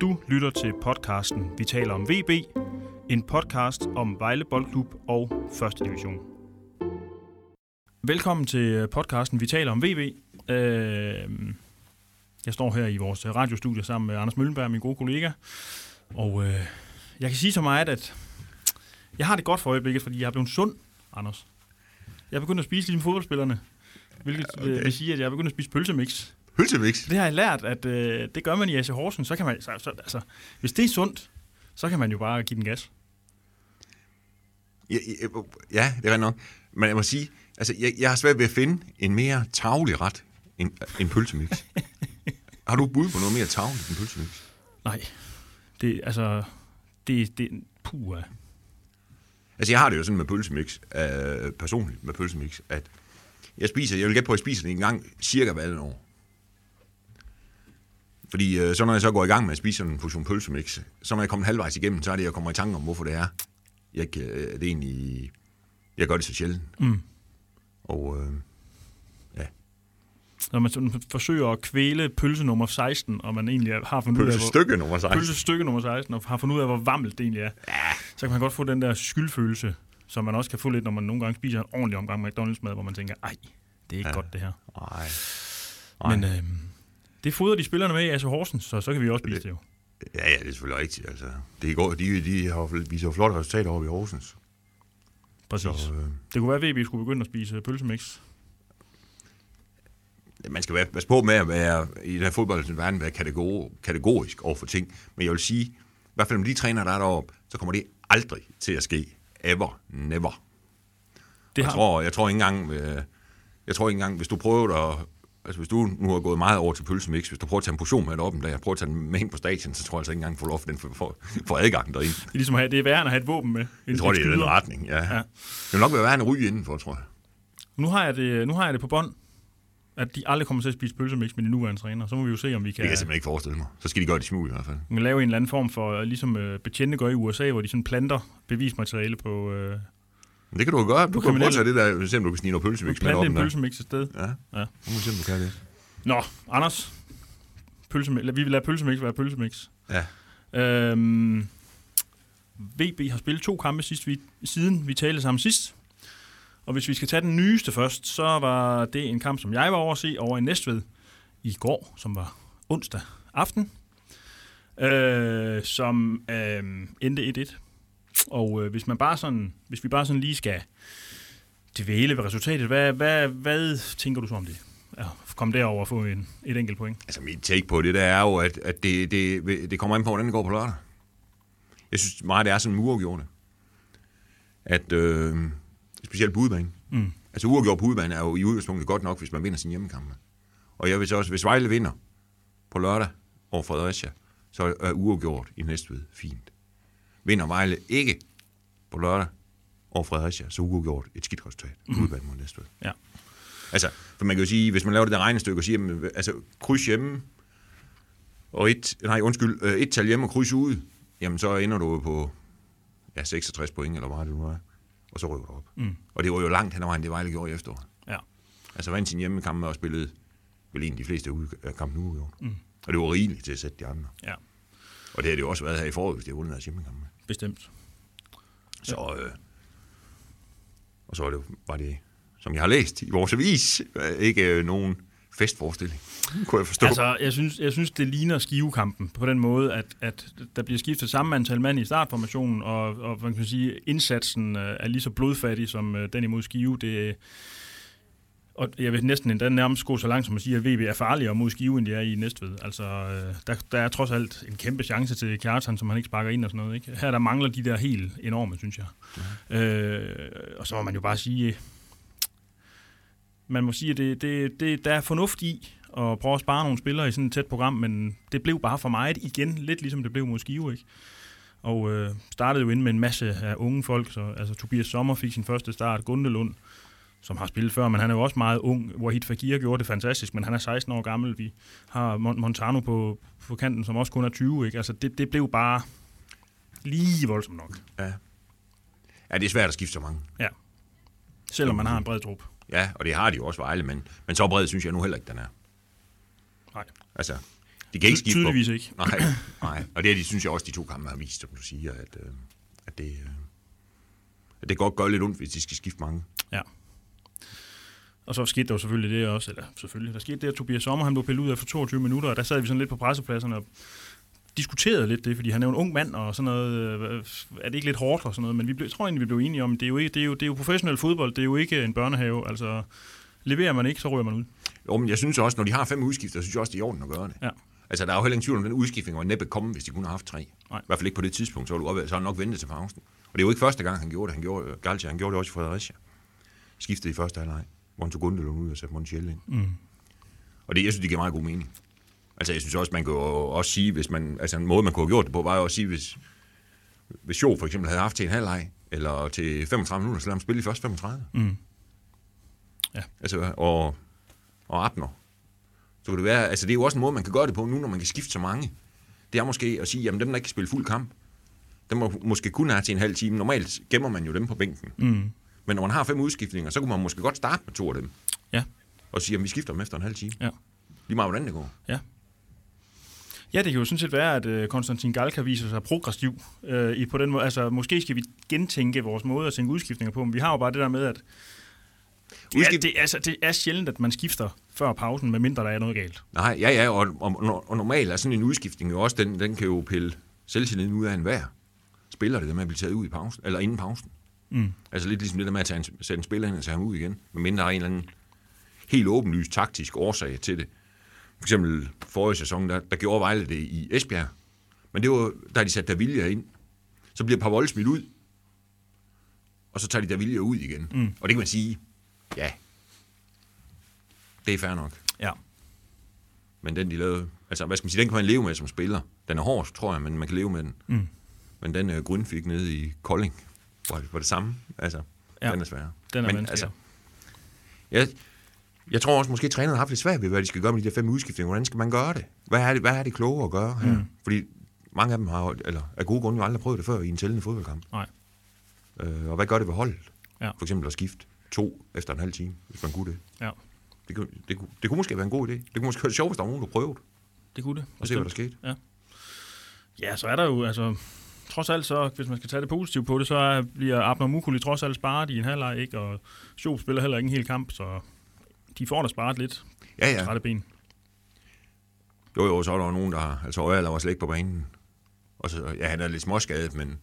Du lytter til podcasten Vi taler om VB, en podcast om Vejle Boldklub og 1. division. Velkommen til podcasten Vi taler om VB. Øh, jeg står her i vores radiostudie sammen med Anders Møllenberg, min gode kollega. Og øh, jeg kan sige så meget, at jeg har det godt for øjeblikket, fordi jeg er blevet sund, Anders. Jeg er begyndt at spise ligesom fodboldspillerne, hvilket okay. vil sige, at jeg er begyndt at spise pølsemix. Pølsemix? Det har jeg lært, at øh, det gør man i AC Horsens. Så kan man, så, så, altså, hvis det er sundt, så kan man jo bare give den gas. Ja, ja det er nok. Men jeg må sige, altså, jeg, jeg har svært ved at finde en mere tavlig ret end, end pølsemix. har du bud på noget mere tavligt end pølsemix? Nej. Det, altså, det, det, puh, Altså, jeg har det jo sådan med pølsemix, øh, personligt med pølsemix, at jeg spiser, jeg vil gætte på, at jeg spiser det en gang cirka hver år. Fordi øh, så når jeg så går i gang med at spise sådan en portion pølsemix, så når jeg kommer halvvejs igennem, så er det, jeg kommer i tanke om, hvorfor det er. Jeg, øh, det er egentlig, jeg gør det så sjældent. Mm. Og øh, ja. Når man forsøger at kvæle pølse nummer 16, og man egentlig har fundet ud af, Pølsestykke nummer 16. pølsestykke nummer 16, og har fundet ud af, hvor varmt det egentlig er, Ja, så kan man godt få den der skyldfølelse, som man også kan få lidt, når man nogle gange spiser en ordentlig omgang McDonald's-mad, hvor man tænker, ej, det er ikke. Ja. godt det her. nej. Men øh, det fodrer de spillerne med i AC Horsens, så så kan vi også spise det jo. Ja, ja, det er selvfølgelig rigtigt. Altså, det går, de, de har viser flotte resultater over i Horsens. Præcis. Så, øh, det kunne være, at VB skulle begynde at spise pølsemix. man skal være, passe på med at være i den her fodboldens verden være kategor, kategorisk over for ting. Men jeg vil sige, i hvert fald med de træner, der er deroppe, så kommer det aldrig til at ske. Ever. Never. Det jeg, har, tror, jeg tror ikke engang, øh, jeg tror ikke engang, hvis du prøver at Altså hvis du nu har gået meget over til pølsemix, hvis du prøver at tage en portion med op en dag, prøver at tage den med ind på stadion, så tror jeg altså ikke engang, får lov for den for, for, for adgang derind. det, er ligesom at have, det er værre end at have et våben med. Jeg tror, det er i den retning, ja. Ja. Det vil nok være værre end at ryge indenfor, tror jeg. Nu har, jeg det, nu har jeg det på bånd, at de aldrig kommer til at spise pølsemix med de nuværende træner. Så må vi jo se, om vi Det kan, kan jeg simpelthen ikke forestille mig. Så skal de gøre det smule i hvert fald. kan lave en eller anden form for, ligesom øh, betjente gør i USA, hvor de sådan planter bevismateriale på, øh, det kan du jo gøre. Du kan kriminelle. prøve at tage det der, se om du kan snige noget pølsemix med op en pølsemix et sted. Ja, Ja. nu må vi se, om du kan det. Nå, Anders. Pølsemix. Vi vil lade pølsemix være pølsemix. Ja. Øhm, VB har spillet to kampe sidst, vi, siden vi talte sammen sidst. Og hvis vi skal tage den nyeste først, så var det en kamp, som jeg var over at se over i Næstved i går, som var onsdag aften, øh, som øh, endte 1-1. Og øh, hvis man bare sådan, hvis vi bare sådan lige skal dvæle ved resultatet, hvad, hvad, hvad tænker du så om det? Ja, kom derover og få en, et enkelt point. Altså mit take på det, der er jo, at, at det, det, det kommer an på, hvordan det går på lørdag. Jeg synes meget, det er sådan uafgjorte. At øh, specielt på udebane. Mm. Altså uafgjort på udebane er jo i udgangspunktet godt nok, hvis man vinder sin hjemmekampe. Og jeg vil så også, hvis Vejle vinder på lørdag over Fredericia, så er uafgjort i Næstved fint. Vinder Vejle ikke på lørdag over Fredericia, så uafgjort et skidt resultat mm. mod Næstved. Ja. Altså, for man kan jo sige, hvis man laver det der regnestykke og siger, jamen, altså, kryds hjemme, og et, nej, undskyld, øh, et tal hjemme og kryds ude, jamen så ender du jo på ja, 66 point, eller hvad det nu er, og så rykker du op. Mm. Og det var jo langt hen ad vejen, det Vejle gjorde i efteråret. Ja. Altså vandt sin hjemmekampe og spillede vel egentlig de fleste af kampen uafgjort. Mm. Og det var rigeligt til at sætte de andre. Ja, Og det har det jo også været her i foråret, hvis de har vundet deres hjemmekampe. Bestemt. Så, øh, og så var det, var det, som jeg har læst i vores avis, øh, ikke øh, nogen festforestilling, kunne jeg forstå. Altså, jeg synes, jeg synes, det ligner skivekampen på den måde, at, at der bliver skiftet samme antal mand i startformationen, og, og man kan sige, indsatsen øh, er lige så blodfattig som øh, den imod skive. Det, og jeg vil næsten endda nærmest gå så langt som at sige, at VB er farligere mod skive, end de er i Næstved. Altså, øh, der, der er trods alt en kæmpe chance til Kjartan, som han ikke sparker ind og sådan noget. Ikke? Her der mangler de der helt enorme, synes jeg. Øh, og så må man jo bare sige, man må sige, at det, det, det, der er fornuft i at prøve at spare nogle spillere i sådan et tæt program, men det blev bare for meget igen, lidt ligesom det blev mod Skive, ikke? Og øh, startede jo ind med en masse af unge folk, så altså Tobias Sommer fik sin første start, Gundelund, som har spillet før, men han er jo også meget ung. Wahid Fakir gjorde det fantastisk, men han er 16 år gammel. Vi har Mon- Montano på, på kanten, som også kun er 20, ikke? Altså det, det blev bare lige voldsomt nok, Ja. ja, det er svært at skifte så mange. selvom man har en bred trup. Ja, og det har de jo også Vejle, men, men så bred synes jeg nu heller ikke, den er. Nej. Altså, De kan ikke skifte på- Tydeligvis ikke. Nej, nej. Og det de, synes jeg også, de to kampe har vist, som du siger, at, øh, at, det, øh, at det godt gør lidt ondt, hvis de skal skifte mange. Ja. Og så skete der jo selvfølgelig det også, eller selvfølgelig, der skete det, at Tobias Sommer, han blev pillet ud efter 22 minutter, og der sad vi sådan lidt på pressepladserne og diskuterede lidt det, fordi han er jo en ung mand, og sådan noget, øh, er det ikke lidt hårdt og sådan noget, men vi blev, tror egentlig, vi blev enige om, det er jo, ikke, det er jo, det er jo professionel fodbold, det er jo ikke en børnehave, altså leverer man ikke, så ryger man ud. Jo, men jeg synes også, når de har fem udskifter, synes jeg også, det er i orden at gøre det. Ja. Altså, der er jo heller ingen tvivl om, den udskiftning var næppe kommet, hvis de kunne have haft tre. Nej. I hvert fald ikke på det tidspunkt, så var du så har han nok ventet til pausen. Og det er jo ikke første gang, han gjorde det. Han gjorde, Galtia, han gjorde det også i Fredericia. Skiftede i første halvleg, tog Gundelund ud og satte Montiel ind. Mm. Og det, jeg synes, det giver meget god mening. Altså, jeg synes også, man kan jo også sige, hvis man, altså en måde, man kunne have gjort det på, var jo at sige, hvis, hvis Jo for eksempel havde haft til en halvleg, eller til 35 minutter, så lad ham spille i første 35. Mm. Ja. Altså, og, og Abner. Så kan det være, altså det er jo også en måde, man kan gøre det på nu, når man kan skifte så mange. Det er måske at sige, jamen dem, der ikke kan spille fuld kamp, dem må måske kun have til en halv time. Normalt gemmer man jo dem på bænken. Mm. Men når man har fem udskiftninger, så kunne man måske godt starte med to af dem. Ja. Og sige, at vi skifter dem efter en halv time. Ja. Lige meget, hvordan det går. Ja, det kan jo sådan set være, at øh, Konstantin Galka viser sig progressiv øh, i på den måde. Altså, måske skal vi gentænke vores måde at tænke udskiftninger på, men vi har jo bare det der med, at ja, Udskift- det, altså, det er sjældent, at man skifter før pausen, medmindre der er noget galt. Nej, ja, ja, og, og, og normalt er sådan en udskiftning jo også, den, den kan jo pille selvtilliden ud af en hver. Spiller det der med at blive taget ud i pausen, eller inden pausen. Mm. Altså lidt ligesom det der med at tage en, sætte en spiller ind og tage ham ud igen, medmindre der er en eller anden helt åbenlyst taktisk årsag til det. For eksempel forrige sæson, der, der gjorde Vejle det i Esbjerg. Men det var, da de satte Davilla ind. Så bliver Pavol smidt ud, og så tager de Davilla ud igen. Mm. Og det kan man sige, ja, det er fair nok. Ja. Men den, de lavede, altså hvad skal man sige, den kan man leve med som spiller. Den er hård, tror jeg, men man kan leve med den. Mm. Men den uh, Grøn fik nede i Kolding, var det, var det samme. Altså, Ja. ja. den er svær. Den er men, altså, jeg, jeg tror også, måske træneren har haft lidt svært ved, hvad de skal gøre med de der fem udskiftninger. Hvordan skal man gøre det? Hvad er det, hvad er det kloge at gøre her? Mm. Fordi mange af dem har, eller af gode grunde, jo aldrig prøvet det før i en tællende fodboldkamp. Nej. Øh, og hvad gør det ved holdet? Ja. For eksempel at skifte to efter en halv time, hvis man kunne det. Ja. Det kunne, det, kunne, det kunne måske være en god idé. Det kunne måske være sjovt, hvis der var nogen, der prøvede Det kunne det. og se, hvad der skete. Ja, så er der jo, altså, trods alt så, hvis man skal tage det positivt på det, så er, bliver Abner Mukuli trods alt sparet i en halvleg, ikke? Og Schoop spiller heller ikke en hel kamp, så de får da sparet lidt Ja, ja. rette ben. Jo, jo, så var der jo nogen, der... Altså, Øjerler var slet ikke på banen. Og så, ja, han er lidt småskadet, men,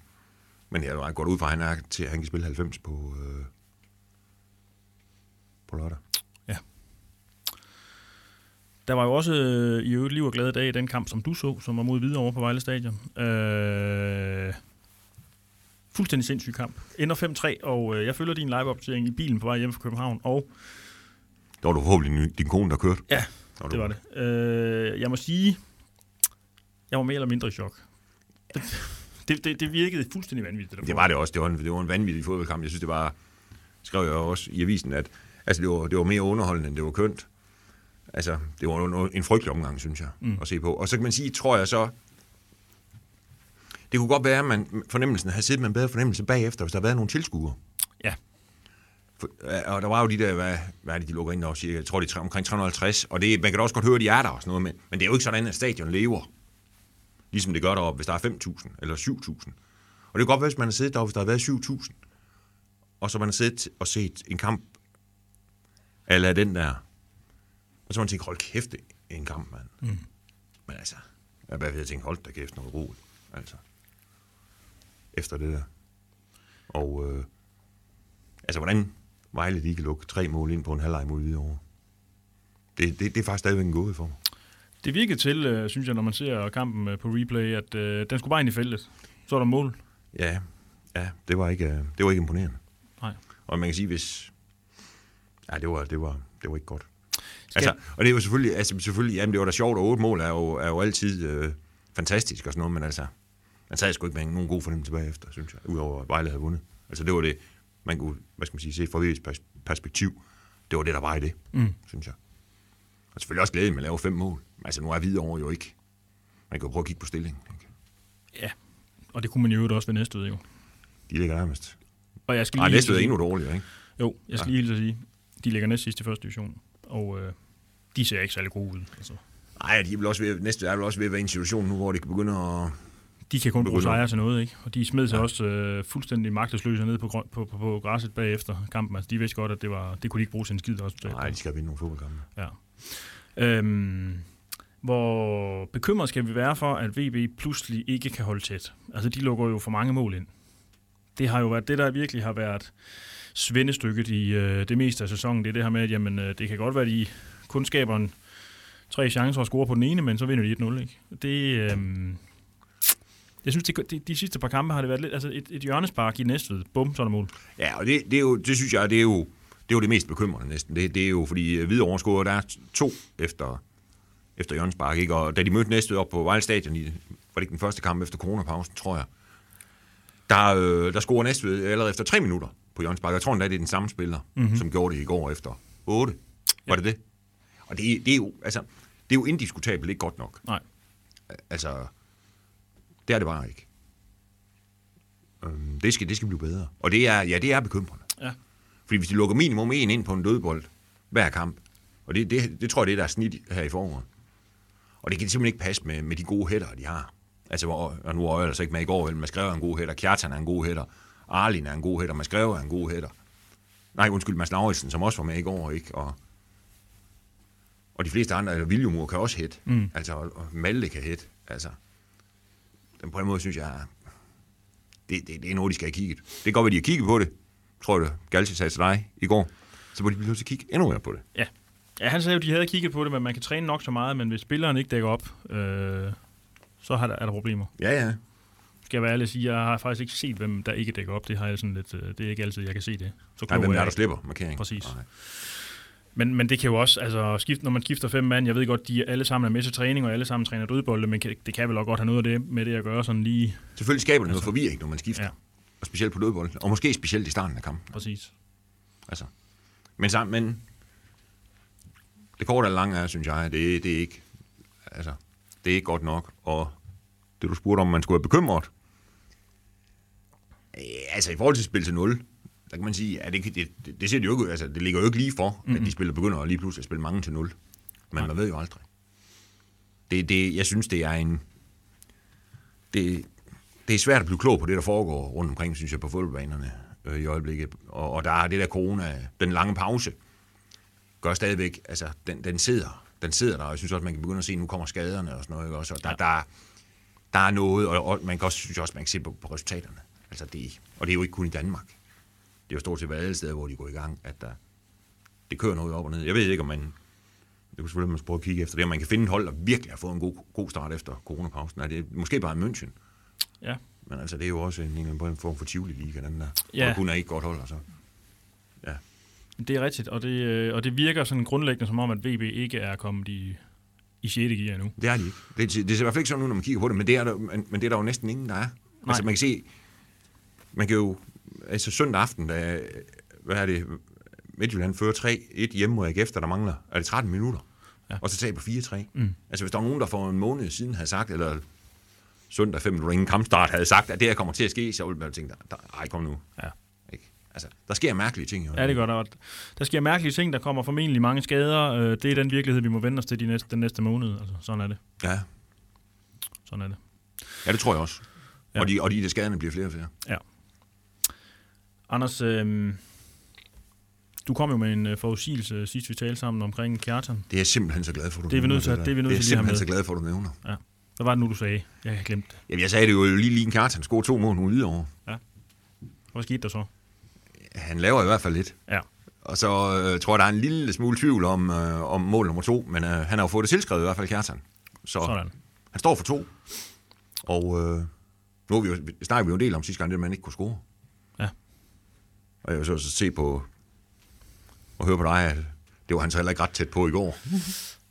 men jeg var godt ud fra, at han er til, at han kan spille 90 på, øh, på lørdag. Der var jo også øh, i øvrigt liv og glade dage i den kamp, som du så, som var mod Hvidovre på Vejle Stadion. Øh, fuldstændig sindssyg kamp. Ender 5-3, og øh, jeg følger din liveopdatering i bilen på vej hjem fra København, og Der var du forhåbentlig din kone, der kørte. Ja, Og det var det. Øh, jeg må sige, jeg var mere eller mindre i chok. Det, det, det virkede fuldstændig vanvittigt. Det, Det var det også. Det var en, det var en vanvittig fodboldkamp. Jeg synes, det var... skrev jeg også i avisen, at altså, det, var, det var mere underholdende, end det var kønt. Altså, det var en, en frygtelig omgang, synes jeg, Mm. at se på. Og så kan man sige, tror jeg så... Det kunne godt være, at man, fornemmelsen havde siddet med en bedre fornemmelse bagefter, hvis der havde været nogle tilskuere. Ja. For, og der var jo de der, hvad, hvad er det, de lukker ind der siger, jeg tror, det er omkring 350, og det, man kan da også godt høre, de er der og sådan noget, men, men det er jo ikke sådan, at stadion lever, ligesom det gør deroppe, hvis der er 5.000 eller 7.000. Og det kan godt være, hvis man har siddet deroppe, hvis der har været 7.000, og så man har siddet og set en kamp, eller den der, og så har man tænkt, hold kæft, det er en kamp, mand. Mm. Men altså, jeg bare ved at tænke, hold da kæft, noget roligt, altså. Efter det der. Og, øh, altså, hvordan Vejle lige kan lukke tre mål ind på en halvleg mod Hvidovre. Det, det, det er faktisk stadigvæk en gåde for mig. Det virkede til, øh, synes jeg, når man ser kampen øh, på replay, at øh, den skulle bare ind i feltet. Så er der mål. Ja, ja det, var ikke, øh, det var ikke imponerende. Nej. Og man kan sige, hvis... Ja, det var, det var, det var ikke godt. Skal- Altså, og det var selvfølgelig, altså selvfølgelig, jamen det var da sjovt, og otte mål er jo, er jo altid øh, fantastisk og sådan noget, men altså, man sad sgu ikke med nogen god fornemmelse bagefter, synes jeg, udover at Vejle havde vundet. Altså det var det, man kunne, hvad skal man sige, se fra VV's pers- perspektiv, det var det, der var i det, Mm. synes jeg. Og selvfølgelig også glæde med at lave fem mål. Altså nu er Hvidovre jo ikke. Man kan jo prøve at kigge på stillingen. Ikke? Ja. Og det kunne man jo også ved næste jo. De ligger nærmest. Og jeg skal lige næste er endnu dårligere, ikke? Jo, jeg skal Ja. lige hilse at sige, de ligger næst sidst i første division. Og øh, de ser ikke særlig gode ud. Altså. Nej, de er vel også ved, næste er vel også ved at være i en situation nu, hvor det kan begynde at... De kan kun bruge sejre til noget, ikke? Og de smed sig ja. også øh, fuldstændig magtesløse ned på, grøn- på, på, på græsset bagefter kampen. Altså, de vidste godt, at det, var, det kunne de ikke bruge til en skid også. Nej, de skal vinde nogle fodboldkampe. Ja. Øhm, hvor bekymret skal vi være for, at VB pludselig ikke kan holde tæt. Altså, de lukker jo for mange mål ind. Det har jo været det, der virkelig har været svendestykket i øh, det meste af sæsonen. Det er det her med, at jamen, øh, det kan godt være, at de kun skaber en, tre chancer at score på den ene, men så vinder de 1-0. Ikke? Det, øh, jeg synes, det, de, de sidste par kampe har det været lidt, altså et, et hjørnespark i Næstved. Bum, så er der mål. Ja, og det, det, er jo, det synes jeg, det er jo det, er jo det mest bekymrende næsten. Det, det er jo, fordi øh, Hvidovre scorer, der er to efter, efter hjørnespark, ikke? Og da de mødte Næstved op på Vejle Stadion, i, var det ikke den første kamp efter coronapausen, tror jeg, der, øh, der scorer Næstved allerede efter tre minutter på Jørgens Park. Jeg tror endda, det er den samme spiller, mm-hmm. som gjorde det i går efter 8. Var det det? Og det, det, er jo, altså, det er jo indiskutabelt ikke godt nok. Nej. Altså, det er det bare ikke. Øhm, det, skal, det skal blive bedre. Og det er, ja, det er bekymrende. Ja. Fordi hvis de lukker minimum en ind på en dødbold hver kamp, og det, det, det tror jeg, det er der er snit her i foråret. Og det kan simpelthen ikke passe med, med de gode hætter, de har. Altså, hvor, og nu er jeg altså ikke med i går, men Maskrev er en god hætter, Kjartan er en god hætter, Arlin er en god hætter, Maskrev er en god hætter. Nej, undskyld, Mads Lauritsen, som også var med i går, ikke? Og, og de fleste andre, eller Viljumur kan også hætte. Mm. Altså, og Malte kan hætte. Altså, den på den måde synes jeg, det, det, det er noget, de skal have kigget. Det kan godt være, de har kigget på det. Tror jeg, Galsi sagde til dig i går. Så må de blive nødt til at kigge endnu mere på det. Ja. ja, han sagde jo, de havde kigget på det, men man kan træne nok så meget, men hvis spilleren ikke dækker op, øh, så har der, er der problemer. Ja, ja. Skal jeg være ærlig at sige, jeg har faktisk ikke set, hvem der ikke dækker op. Det har jeg sådan lidt, øh, det er ikke altid, jeg kan se det. Så Nej, hvem er er der ikke. slipper markering? Præcis. Nej. Men, men det kan jo også, altså skift, når man skifter fem mand, jeg ved godt, de alle sammen er med til træning, og alle sammen træner dødbolde, men kan, det kan vel også godt have noget af det med det at gøre sådan lige Selvfølgelig skaber det noget forvirring, når man skifter. Ja. Og specielt på dødbolden. Og måske specielt i starten af kampen. præcis. Altså. Men, sammen, men det korte eller lange er, synes jeg, det, det er ikke altså, det er ikke godt nok. Og det du spurgte om, man skulle være bekymret. Øh, Altså i forhold til spil til 0, der kan man sige, at det, det, det, ser de jo ikke, altså, det ligger jo ikke lige for, mm-hmm. at de spiller begynder lige pludselig at spille mange til 0. Men man ved jo aldrig. Det, det, jeg synes, det er en... Det, det er svært at blive klog på det, der foregår rundt omkring, synes jeg, på fodboldbanerne øh, i øjeblikket. Og, og der er det der corona, den lange pause, gør stadigvæk, altså, den, den sidder. Den sidder der, og jeg synes også, man kan begynde at se, at nu kommer skaderne og sådan noget, ikke? Også, og der, Ja. der, der er noget, og, og man kan også, synes også, man kan se på, på resultaterne. Altså det, og det er jo ikke kun i Danmark. Det er jo stort set ved alle steder, hvor de går i gang, at der, det kører noget op og ned. Jeg ved ikke, om man... Det kunne selvfølgelig, man skulle prøve at kigge efter det, om man kan finde en hold, der virkelig har fået en god, god start efter coronapausen. Er det måske bare München? Ja. Men altså, det er jo også en, en, en form for Tivoli-liga, den der. Ja. Ja. Og kun er ikke godt hold, altså. Ja. Det er rigtigt, og det, øh, og det virker sådan grundlæggende som om, at VB ikke er kommet i, i 6. gear endnu. Det er de ikke. Det, det ser i hvert fald ikke sådan ud, når man kigger på det, men det er der, men, men det er der jo næsten ingen, der er. Nej. Altså, man kan se, man kan jo, altså søndag aften, da, hvad er det, Midtjylland fører 3-1 hjemme mod AGF, der der mangler, er det 13 minutter? Ja. Og så taber 4-3. Mm. Altså, hvis der var nogen, der for en måned siden havde sagt, eller søndag 5 minutter inden kampstart havde sagt, at det her kommer til at ske, så ville man tænke, der, ej, kom nu. Ja. Altså, der sker mærkelige ting. Jo. Ja, det gør der. Der sker mærkelige ting, der kommer formentlig mange skader. Øh, Det er den virkelighed, vi må vende os til de næste, den næste måned. Altså, sådan er det. Ja. Sådan er det. ja, det tror jeg også. Ja. Ja. Og, de, og de der skaderne bliver flere og flere. Ja. Anders, øh, du kom jo med en øh, forudsigelse sidst vi talte sammen omkring Kjartan. Det er jeg simpelthen så glad for, du Det er vi nødt til der. det er vi nødt det til lige at have simpelthen med. så glad for, du nævner. Ja. Hvad var det nu, du sagde? Jeg har glemt det. Jamen, jeg sagde det jo lige lige en kart. Han scorede to mål nu videre over. Hvad skete der så? Han laver i hvert fald lidt. Ja. Og så øh, tror jeg, der er en lille smule tvivl om, øh, om mål nummer to, men øh, han har jo fået det tilskrevet i hvert fald, Kjartan. Så Sådan. han står for to. Og øh, nu vi jo, snakker vi jo en del om sidste gang, det at man ikke kunne score. Ja. Og jeg vil så også se på og høre på dig, at det var han så heller ikke ret tæt på i går.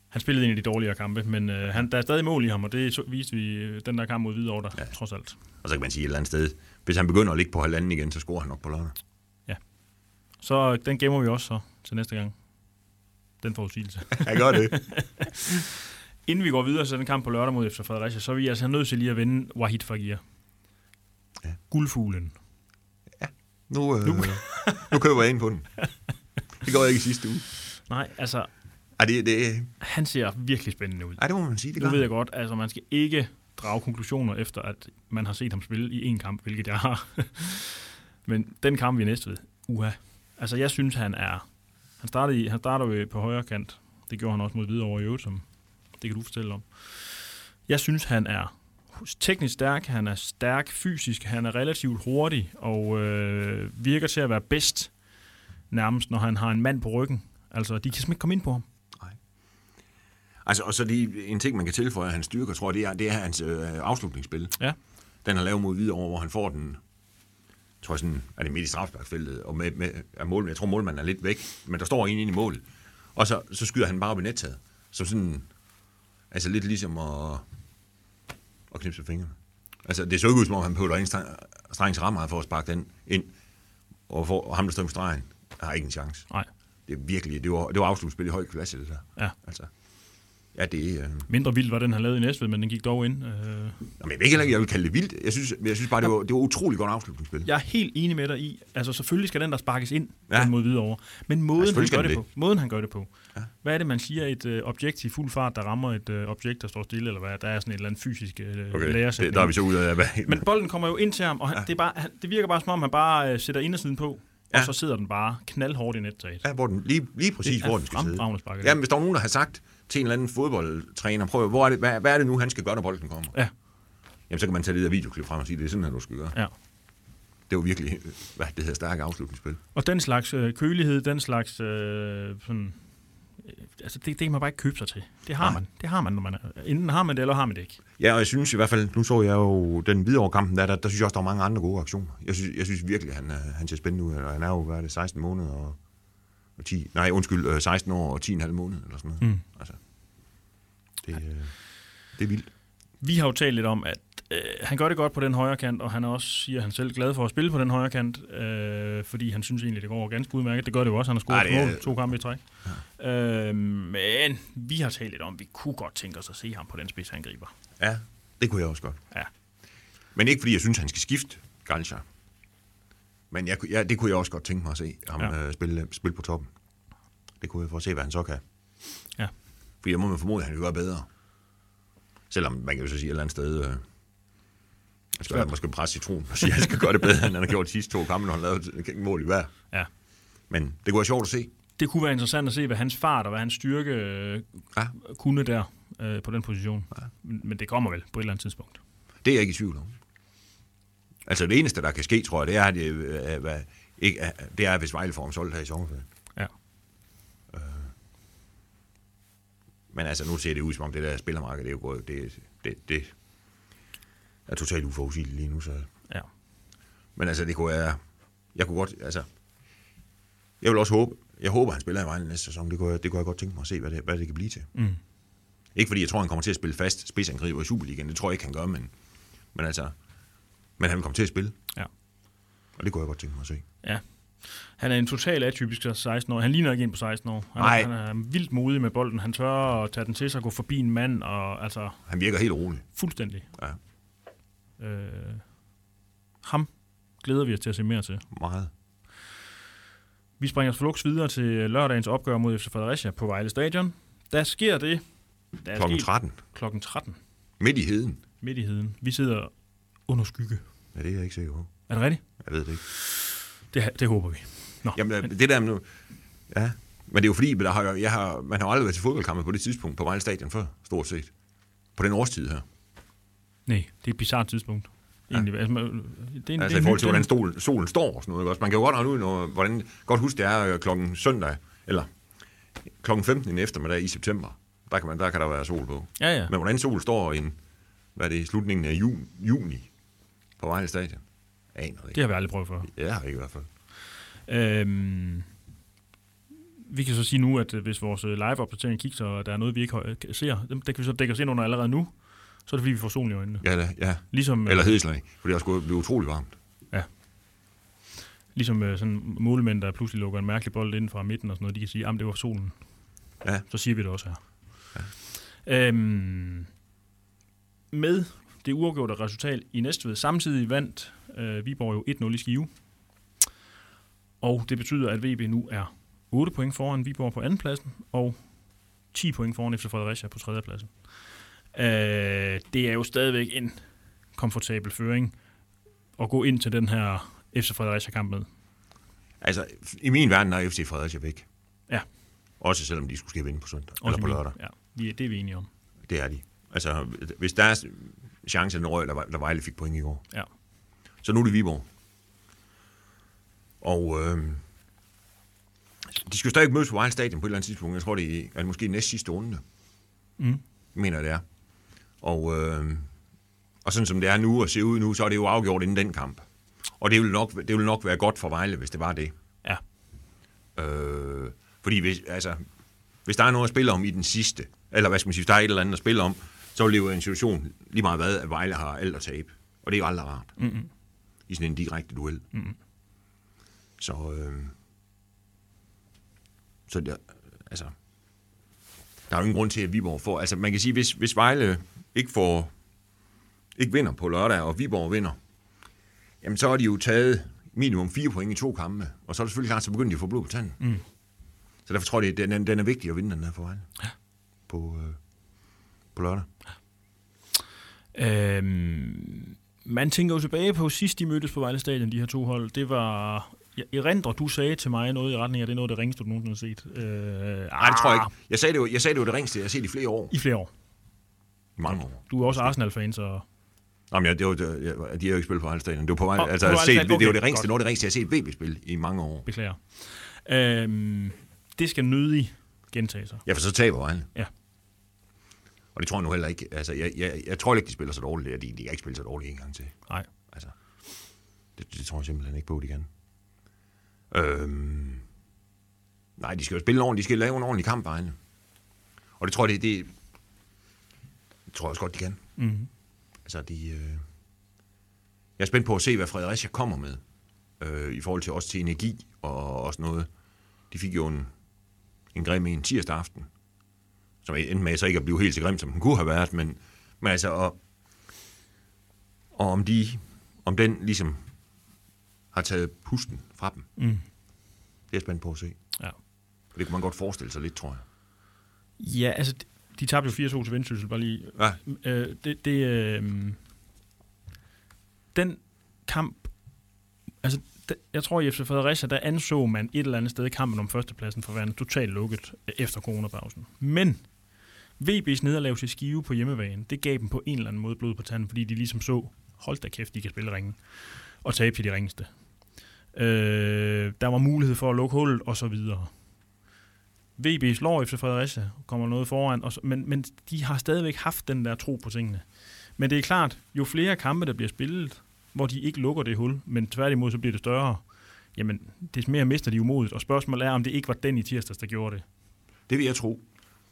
Han spillede en af de dårligere kampe, men øh, han, der er stadig mål i ham, og det viste vi øh, den der kamp mod Hvidovre, der. Ja. trods alt. Og så kan man sige et eller andet sted, hvis han begynder at ligge på halvanden igen, så scorer han nok på lørdag. Så øh, den gemmer vi også så til næste gang. Den forudsigelse. Jeg gør det. Inden vi går videre til den kamp på lørdag mod efter Fredericia, så er vi altså nødt til lige at vinde Wahid Fagir. Ja. Guldfuglen. Nu, øh, nu køber jeg ind på den. Det gjorde jeg ikke i sidste uge. Nej, altså, Ej, det, det, Han ser virkelig spændende ud. ej, det må man sige, det Nu ved jeg godt, altså man skal ikke drage konklusioner efter, at man har set ham spille i en kamp, hvilket jeg har. Men den kamp vi næste ved, uha. Altså jeg synes, han er... Han startede, i, han starter jo på højre kant. Det gjorde han også mod Hvidovre i øvrigt, som det kan du fortælle om. Jeg synes, han er teknisk stærk, han er stærk fysisk, han er relativt hurtig, og øh, virker til at være bedst nærmest, når han har en mand på ryggen. Altså, de kan simpelthen ikke komme ind på ham. Altså, og så lige en ting, man kan tilføje af hans styrker, tror jeg, det er, det er hans øh, afslutningsspil. Ja. Den har lavet mod Hvidovre, hvor han får den, tror jeg sådan, er det midt i strafsparksfeltet, og med, med er mål, jeg tror målmanden er lidt væk, men der står en inde i målet. Og så, så skyder han bare op i nettaget. Så sådan, altså lidt ligesom at, at knipse fingrene. Altså, det så ikke ud, som om han pøvler en strengs rammer for at sparke den ind. Og, for, og ham, der står med stregen, har ikke en chance. Nej. Det er virkelig, det var, det var afslutningsspil i høj klasse, det der. Ja. Altså, ja, det. Øh, Mindre vildt var den, han lavede i Næstved, men den gik dog ind. Øh, Jamen, jeg ved ikke heller ikke, jeg vil kalde det vildt. Jeg synes, jeg synes bare, det var, det var utrolig godt afslutningsspil. Jeg er helt enig med dig i, altså selvfølgelig skal den der sparkes ind Ja. mod Hvidovre, men måden, Ja, han gør det den på, måden han gør det på. Ja. Hvad er det, man siger, et øh, objekt i fuld fart, der rammer et øh, objekt, der står stille, eller hvad? Der er sådan et eller andet fysisk øh, Okay, det, læresætning. der er vi så ude af, hvad... Men bolden kommer jo ind til ham, og han, Ja. det, er bare, han, det virker bare som om, han bare øh, sætter indersiden på, Ja. og så sidder den bare knaldhårdt i nettaget. Ja, hvor den, lige, lige præcis, Det hvor den skal sidde. Jamen, hvis der var nogen, der har sagt til en eller anden fodboldtræner, prøv, hvor er det, hvad, hvad er det nu, han skal gøre, når bolden kommer? Ja. Jamen, så kan man tage det der videoklip frem og sige, det er sådan, her, du skal gøre. Ja. Det var virkelig, hvad det hedder, stærke afslutningsspil. Og den slags øh, kølighed, den slags øh, sådan, øh, altså det, det kan man bare ikke købe sig til. Det har Nej. man. Det har man, når man er, enten har man det, eller har man det ikke. Ja, og jeg synes i hvert fald, nu så jeg jo den videre kampen, der, der, der synes jeg også, der var mange andre gode aktioner. Jeg synes, jeg synes virkelig, han, han ser spændende ud. Og han er jo, hvad er det, 16 måneder og, og 10, nej, undskyld, øh, 16 år og 10,5 måneder, eller sådan noget. Mm. Altså, det, øh, det er vildt. Vi har jo talt lidt om, at øh, han gør det godt på den højre kant, og han er også, siger han selv, glad for at spille på den højre kant, øh, fordi han synes egentlig, det går ganske udmærket. Det gør det jo også, han har scoret Ej, det er- mål to kampe i træk. Ja. Øh, men vi har talt lidt om, at vi kunne godt tænke os at se ham på den spids, han griber. Ja, det kunne jeg også godt. Ja. Men ikke fordi jeg synes, han skal skifte Galcha. Men jeg, ja, det kunne jeg også godt tænke mig at se ham ja. Øh, spille, spille på toppen. Det kunne jeg for at se, hvad han så kan. Ja. For jeg må man formode, at han kan gøre bedre. Selvom man kan jo så sige et eller andet sted... Øh, man skal måske presse citron og sige, at han skal gøre det bedre, end han har gjort de sidste to kampe, når han lavede mål i hver. Ja. Men det kunne være sjovt at se. Det kunne være interessant at se, hvad hans fart og hvad hans styrke øh, Ja. kunne der øh, på den position. Ja. Men, men det kommer vel på et eller andet tidspunkt. Det er jeg ikke i tvivl om. Altså det eneste, der kan ske, tror jeg, det er, at det, øh, hvad, ikke, er- det er, hvis Vejle får ham solgt her i sommerferien. Ja. Men altså, nu ser det ud som om det der spillermarked, det er jo gået, det, det, det er totalt uforudsigeligt lige nu, så... Ja. Men altså, det kunne være... Jeg kunne godt, altså... Jeg vil også håbe, jeg håber, han spiller i Vejle næste sæson. Det kunne, jeg, det kunne jeg godt tænke mig at se, hvad det, hvad det kan blive til. Mm. Ikke fordi jeg tror, han kommer til at spille fast spidsangriber i Superligaen. Det tror jeg ikke, han gør, men, men altså... Men han komme til at spille. Ja. Og det kunne jeg godt tænke mig at se. Ja. Han er en total atypisk 16 år. Han ligner ikke en på 16 år. Han, Nej. er, han er vildt modig med bolden. Han tør at tage den til sig og gå forbi en mand, og altså Han virker helt rolig. fuldstændig. Ja. Øh, ham glæder vi os til at se mere til. Meget. Vi springer flux videre til lørdagens opgør mod FC Fredericia på Vejle Stadion. Der sker det. Der er Klokken sket 13. klokken 13 Midt i heden. midt i heden. Vi sidder under skygge. Ja, det er jeg ikke sikker på. Er det rigtigt? Jeg ved det ikke. Det, det håber vi. Nå, Jamen, det der nu... Ja, men det er jo fordi, der har, jeg har, man har aldrig været til fodboldkampe på det tidspunkt på Vejle Stadion før, stort set. På den årstid her. nej, det er et bizarrt tidspunkt. Egentlig. Altså, man- det er en, Altså det i er forhold til, hvordan stolen, solen står og sådan noget. også? Man kan jo godt regne ud, når, hvordan, godt huske, det er øh, klokken søndag, eller klokken 15 i eftermiddag i september. Der kan, man, der kan der være sol på. Ja, ja. Men hvordan sol står i en, hvad er det, i slutningen af juni, juni på Vejle Stadion? Aner det Det ikke. har vi aldrig prøvet før. Jeg har ikke i hvert fald. Øhm, vi kan så sige nu, at øh, hvis vores øh, live-opdatering kigger, og der er noget, vi ikke kan- ser, dem, det kan vi så dække os ind under allerede nu, så er det fordi, vi får solen i øjnene. Ja, da, ja. Ligesom, øh, Eller hedslag, for det har sgu blive utrolig varmt. ligesom øh, sådan målmænd, der pludselig lukker en mærkelig bold ind fra midten og sådan noget, de kan sige, at det var solen. Ja. Så siger vi det også her. Ja. Øhm, med det uafgjorte resultat i Næstved, samtidig vandt øh, Viborg jo 1-0 i Skive. Og det betyder, at VB nu er 8 point foran Viborg på andenpladsen, og 10 point foran FC Fredericia på tredjepladsen. Øh, det er jo stadigvæk en komfortabel føring at gå ind til den her FC Fredericia-kamp med. Altså, i min verden er FC Fredericia væk. Ja. Også selvom de skulle ske vinde på søndag. Også eller på lørdag. Ja, det er vi enige om. Det er de. Altså, hvis der er chance, den røg, der, Vejle fik point i går. Ja. Så nu er det Viborg. Og øh, de skal jo stadig mødes på Vejle Stadion på et eller andet tidspunkt. Jeg tror, det er, måske næst sidste runde. Mm. Mener jeg, det er. Og, øh, og sådan som det er nu og ser ud nu, så er det jo afgjort inden den kamp. Og det vil nok, det vil nok være godt for Vejle, hvis det var det. Ja. Øh, fordi hvis, altså, hvis der er noget at spille om i den sidste, eller hvad skal man sige, hvis der er et eller andet at spille om, så vil det jo være en situation lige meget hvad, at Vejle har alt at tabe. Og det er jo aldrig rart. Mm-hmm. I sådan en direkte duel. Mm. Så, øh, så der, altså, der er jo ingen grund til, at Viborg får... Altså, man kan sige, hvis, hvis Vejle ikke får ikke vinder på lørdag, og Viborg vinder, jamen så har de jo taget minimum fire point i to kampe, og så er det selvfølgelig klart, så begynder de at få blod på tanden. Mm. Så derfor tror jeg, den, den er vigtig at vinde den her for Vejle. Ja. På, øh, på lørdag. Øhm, man tænker jo tilbage på sidst de mødtes på Vejle Stadion, de her to hold. Det var... Jeg erindrer, du sagde til mig noget i retning af, det er noget af det ringeste, du nogensinde har set. Øh, Nej, det tror jeg ikke. Jeg sagde det jo, jeg sagde det, var det ringste, jeg har set i flere år. I flere år. I mange år. Du er også Arsenal-fan, så... Jamen, ja, det var, det, ja, de har jo ikke spillet på Vejle Stadion. Det var på vej, Nå, altså, på jeg set, Stadion. det, det var Okay, det ringste, godt. noget af det ringste, jeg har set VB-spil i mange år. Beklager. Øhm, det skal nødig gentage sig. Ja, for så taber Vejle. Ja. Og det tror jeg nu heller ikke. Altså, jeg, jeg, jeg tror ikke, de spiller så dårligt. De, de kan ikke spille så dårligt en gang til. Nej. Altså, det, det tror jeg simpelthen ikke på, de kan. Øhm, nej, de skal jo spille ordentligt. De skal lave en ordentlig kamp, Vejle. Og det tror jeg, det, det, det tror jeg også godt, de kan. Mm-hmm. Altså, de, øh... Jeg er spændt på at se, hvad Fredericia kommer med. Øh, I forhold til også til energi og også noget. De fik jo en, en grim en tirsdag aften. Som endte med så ikke at blive helt så grim, som den kunne have været. Men, men altså, og, og om de, om den ligesom har taget pusten fra dem. Mm. Det er spændt på at se. Ja. For det kunne man godt forestille sig lidt, tror jeg. Ja, altså, de- tabte jo 4-2 til Vendsyssel, bare lige. Ja, Øh, det, det, øh, den kamp, altså, jeg tror i FC Fredericia, der anså man et eller andet sted kampen om førstepladsen for at være totalt lukket efter coronapausen. Men VB's nederlag til Skive på hjemmebane, det gav dem på en eller anden måde blod på tanden, fordi de ligesom så, hold da kæft, de kan spille ringen, og tabe til de ringeste. Øh, der var mulighed for at lukke hullet, og så videre. VB slår efter Fredericia, kommer noget foran, og så, men, men de har stadigvæk haft den der tro på tingene. Men det er klart, jo flere kampe, der bliver spillet, hvor de ikke lukker det hul, men tværtimod så bliver det større, jamen, det mere mister de umodet. Og spørgsmålet er, om det ikke var den i tirsdags, der gjorde det. Det vil jeg tro.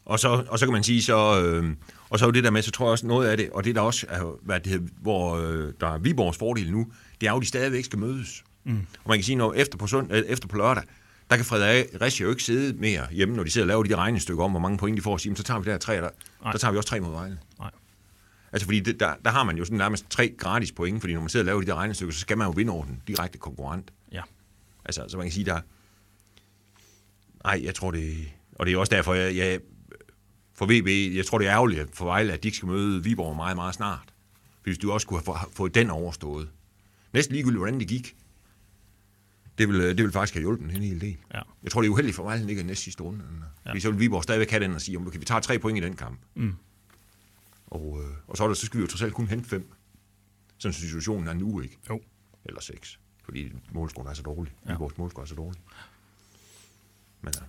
Og så, og så kan man sige, så, øh, og så er det der med, så tror jeg også noget af det, og det der også er, hvad det hedder, hvor øh, der er Viborgs fordel nu, det er jo, at de stadigvæk skal mødes. Mm. Og man kan sige, når efter på, sund, øh, efter på lørdag, der kan Fredericia jo ikke sidde mere hjemme, når de sidder og laver de der regnestykker om, hvor mange point de får, og sige, "Men så tager vi der tre, der, Nej. der tager vi også tre mod Vejle. Nej. Altså fordi det, der, der har man jo sådan nærmest tre gratis point, fordi når man sidder og laver de der regnestykker, så skal man jo vinde over den direkte konkurrent. Ja. Altså, så man kan sige, der... Nej, jeg tror det... Og det er også derfor, jeg, jeg for VB, jeg tror det er ærgerligt for Vejle, at de ikke skal møde Viborg meget, meget snart. Hvis du også kunne have få- fået den overstået. Næsten ligegyldigt, hvordan det gik. Det vil, det vil faktisk have hjulpet en hel del. Ja. Jeg tror, det er uheldigt for Vejle, at den ikke er næste sidste runde. Ja. Fordi så vil Viborg stadigvæk have den og sige, om okay, vi tager tre point i den kamp. Mm. Og, øh, og så, er der, så skal vi jo trods alt kun hente fem. Sådan situationen er nu, ikke? Jo. Eller seks. Fordi målscoren er så dårlig. Ja. Vores målscore er så dårlig. Men ja,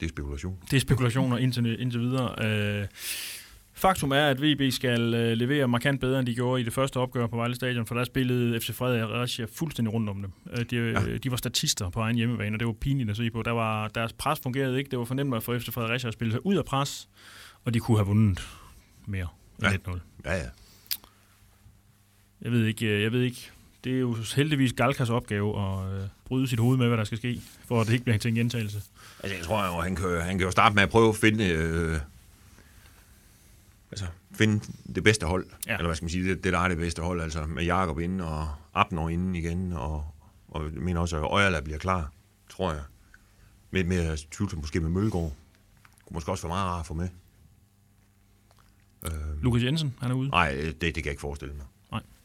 det er spekulation. Det er spekulationer indtil, indtil videre. Øh, faktum er, at VB skal øh, levere markant bedre, end de gjorde i det første opgør på Vejle Stadion, for der spillede FC Fredericia fuldstændig rundt om dem. Øh, de, ja. Ja. de var statister på egen hjemmebane, og det var pinligt at se på. Der var, deres pres fungerede ikke. Det var fornemt at få FC Fredericia at spille sig ud af pres, og de kunne have vundet mere end Ja. 1-0. Ja, ja. Jeg ved ikke, øh, jeg ved ikke. Det er jo heldigvis Galkas opgave at øh, bryde sit hoved med, hvad der skal ske, for at det ikke bliver til en gentagelse. Altså, jeg tror jo, han kan, han kan jo starte med at prøve at finde, øh, altså, finde det bedste hold. Ja. Eller hvad skal man sige, det, det der er det bedste hold. Altså med Jakob inde og Abner inde igen. Og, og jeg mener også, at Øjerla bliver klar, tror jeg. Med mere tvivl måske med Mølgaard. kunne måske også være meget rart at få med. Lukas Jensen, han er ude. Nej, det, det kan jeg ikke forestille mig.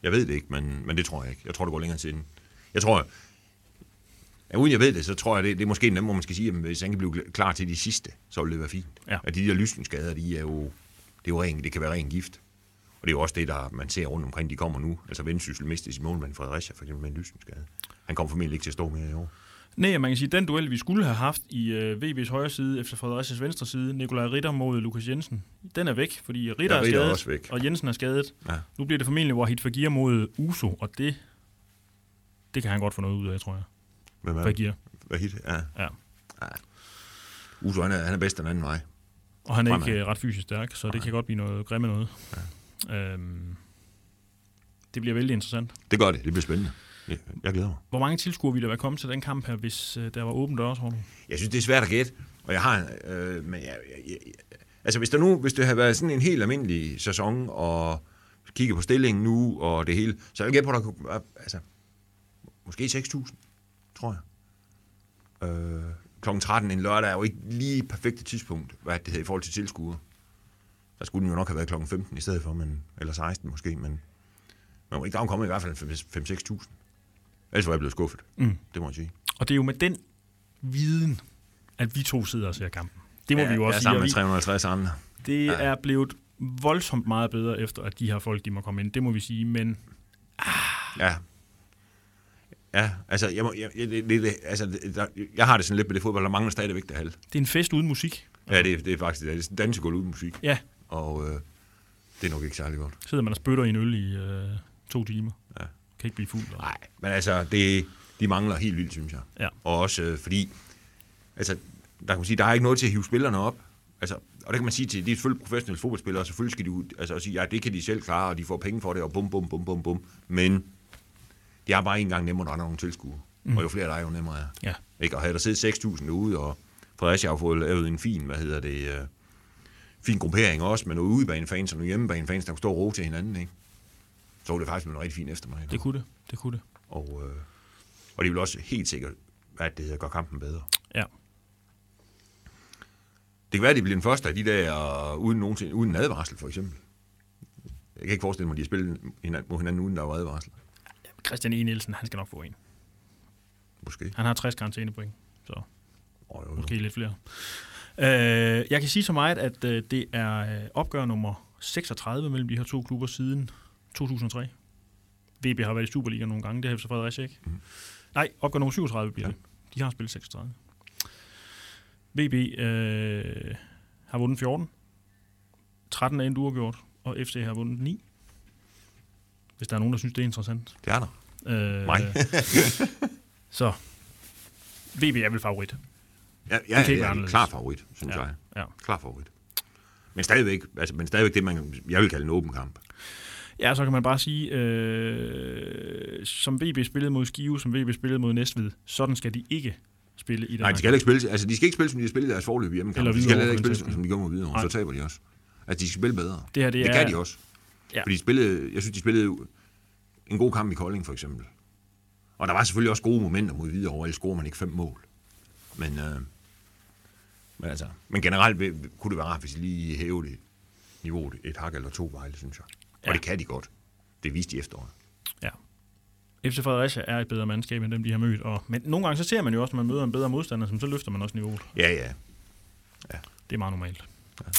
Jeg ved det ikke, men, men det tror jeg ikke. Jeg tror, det går længere tid inden. Jeg tror, ja, uden jeg ved det, så tror jeg, det, det er måske nemt, hvor man skal sige, at hvis han kan blive klar til de sidste, så vil det være fint. Ja. At de der lysningsskader, de er jo, det, er jo ren, det kan være ren gift. Og det er jo også det, der man ser rundt omkring, de kommer nu. Altså Vendsyssel mistede sin målmand Fredericia, for eksempel med en lysningsskade. Han kommer formentlig ikke til at stå mere i år. Nej, man kan sige, at den duel, vi skulle have haft i øh, VB's højre side, efter Frederiциas venstre side, Nikolaj Ritter mod Lukas Jensen, den er væk, fordi Ritter, Ja, er Ritter er skadet, også væk. og Jensen er skadet. Ja. Nu bliver det formentlig Wahid Fagir mod Uso, og det, det kan han godt få noget ud af, tror jeg. Hvem er? Fagir. Hvad hit? Ja. Ja. Uso, han er, han er bedst den anden vej. Og han er Fremad. ikke øh, ret fysisk stærk, så det kan godt blive noget grimme noget. Ja. Øhm, det bliver vældig interessant. Det gør det. Det bliver spændende. Ja, Jeg glæder mig. Hvor mange tilskuere ville der være kommet til den kamp her, hvis øh, der var åbent dør, tror du? Jeg synes, det er svært at gætte. Og jeg har... Øh, men jeg, jeg, jeg, altså, hvis, der nu, hvis det havde været sådan en helt almindelig sæson, og kigge på stillingen nu, og det hele, så jeg vil gætte på, at der kunne altså, måske 6.000, tror jeg. Øh, klokken 13 en lørdag er jo ikke lige perfekte tidspunkt, hvad det hedder i forhold til tilskuere. Der skulle den jo nok have været klokken 15 i stedet for, men, eller 16 måske, men man må ikke der kommet i hvert fald 5-6.000. Ellers var jeg blevet skuffet. Mm. Det må jeg sige. Og det er jo med den viden, at vi to sidder og ser kampen. Det må ja, vi jo også sige. sammen med vi- 350 andre. Det Ja. er blevet voldsomt meget bedre, efter at de her folk, de må komme ind. Det må vi sige, men Ja. Ja, altså, jeg, må, jeg, jeg, det, det, altså der, jeg har det sådan lidt med det fodbold, der mangler stadigvæk det halv. det er en fest uden musik. Ja, det, det er faktisk det. Det er dansegulv uden musik, Ja, og øh, det er nok ikke særlig godt. sidder man og spytter i en øl i øh, to timer. Ja. Kan ikke blive fuld. Nej, men altså, det, de mangler helt vildt, synes jeg. Ja. Og også øh, fordi, altså, der kan man sige, der er ikke noget til at hive spillerne op. Altså, og det kan man sige til, de er selvfølgelig professionelle fodboldspillere, og selvfølgelig skal de ud, altså, og sige, ja, det kan de selv klare, og de får penge for det, og bum, bum, bum, bum, bum. Men det er bare en gang nemmere, når der er nogle tilskuere. Mm. Og jo flere der er, jo nemmere er. Ja. Ikke? Og havde der siddet 6.000 ude, og Fredericia har fået lavet en fin, hvad hedder det, øh, fin gruppering også, med nogle udebanefans og nogle hjemmebanefans, der kunne stå og ro til hinanden, ikke? Så var det faktisk en rigtig fin eftermiddag. Det kunne det. Det kunne det. Og, øh, og det vil også helt sikkert, at det gør kampen bedre. Ja. Det kan være, at de bliver den første af de der, uden, nogensinde, uden en advarsel, for eksempel. Jeg kan ikke forestille mig, at de har spillet hinanden, mod hinanden, uden der var advarsel. Christian E. Nielsen, han skal nok få en. Måske. Han har 60 karantænepoint, så Oh, jo, jo. måske lidt flere. Øh, jeg kan sige så meget, at øh, det er øh, opgør nummer 36 mellem de her to klubber siden 2003. VB har været i Superliga nogle gange, det har FC Fredericia ikke. Mm. Nej, opgør nummer 37 bliver Ja. det. De har spillet 36. VB øh, har vundet 14. 13 er endt uafgjort, og FC har vundet 9. Hvis der er nogen, der synes, det er interessant. Det er der. Øh, Mig. så VB er vel favorit. Ja, ja kan det en anderledes. klar favorit, synes Ja. jeg. Ja. Klar favorit. Men stadigvæk, altså, men stadigvæk det, man, jeg vil kalde en åben kamp. Ja, så kan man bare sige, øh, som VB spillede mod Skive, som VB spillede mod Næstved, sådan skal de ikke spille i den Nej, de skal heller ikke spille, altså, de skal ikke spille, som de har spillet i deres forløb hjemmekamp. De skal heller ikke spille, som de gør mod videre, så taber de også. Altså, de skal spille bedre. Det her, det, Det er, kan de også. Ja. Fordi de spillede, jeg synes, de spillede en god kamp i Kolding, for eksempel. Og der var selvfølgelig også gode momenter mod Hvidovre, ellers scorer man ikke fem mål. Men, øh, men, altså, men generelt kunne det være rart, hvis de lige hævede det niveauet et hak eller to vejle, synes jeg. Og Ja. det kan de godt. Det viste de efteråret. Ja. FC Fredericia er et bedre mandskab end dem, de har mødt. Og, men nogle gange så ser man jo også, når man møder en bedre modstander, som så løfter man også niveauet. Ja, ja. Det er meget normalt. Ja.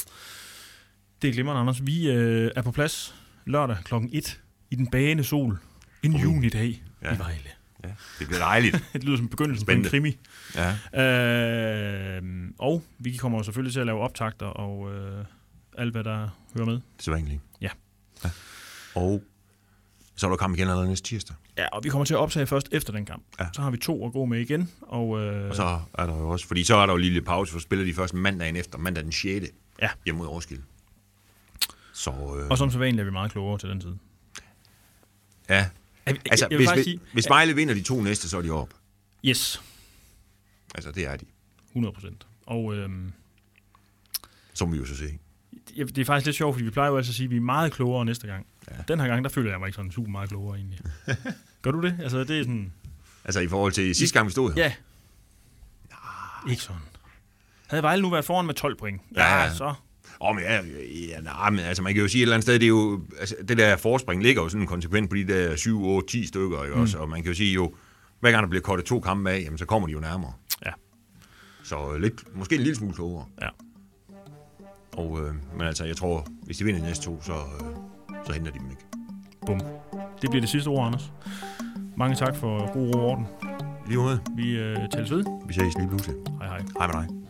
Det er glimrende, Anders. Vi øh, er på plads lørdag kl. 1 i den bagende sol. En Uh. junidag Ja. i Vejle. ja. Det bliver dejligt. Det lyder som begyndelsen på en krimi. ja. Øh, og vi kommer jo selvfølgelig til at lave optagter og øh, alt, hvad der hører med. Det er sædvanligt. Ja. Ja. Og så er der kamp igen allerede næste tirsdag. Ja, og vi kommer til at optage først efter den kamp. Ja. Så har vi to at gå med igen. Og, øh, Og så er der jo også, fordi så er der jo lige lidt pause, for spiller de først mandagen efter, mandag den 6. Ja. Hjemme mod Roskilde. Så, øh, og som så vanligt er vi meget klogere til den tid. ja. Jeg, Altså, jeg vil hvis, sige, hvis Vejle vinder de to næste, så er de op. yes, Altså, det er de. 100 procent. Og øh, Så må vi jo så se. Det er faktisk lidt sjovt, fordi vi plejer jo altså at sige, at vi er meget klogere næste gang. Ja. Den her gang, der føler jeg mig ikke sådan super meget klogere egentlig. Gør du det? Altså, det er sådan... Altså, i forhold til sidste gang, vi stod her. Ja. Ikke sådan. Havde Vejle nu været foran med 12 point, Ja, ja, så... Åh, men ja, ja nej, men altså, man kan jo sige et eller andet sted, det er jo, altså, det der forspring ligger jo sådan konsekvent på de der 7, 8, 10 stykker, ikke mm. også? Og man kan jo sige jo, hver gang der bliver kortet to kampe af, jamen, så kommer de jo nærmere. Ja. Så øh, lidt, måske en lille smule klogere. Ja. Og, øh, men altså, jeg tror, hvis de vinder de næste to, så, øh, så henter de dem ikke. Bum. Det bliver det sidste ord, Anders. Mange tak for god ro og orden. Lige måde, Vi øh, tales ved. vi ses lige pludselig. Hej hej. Hej med dig.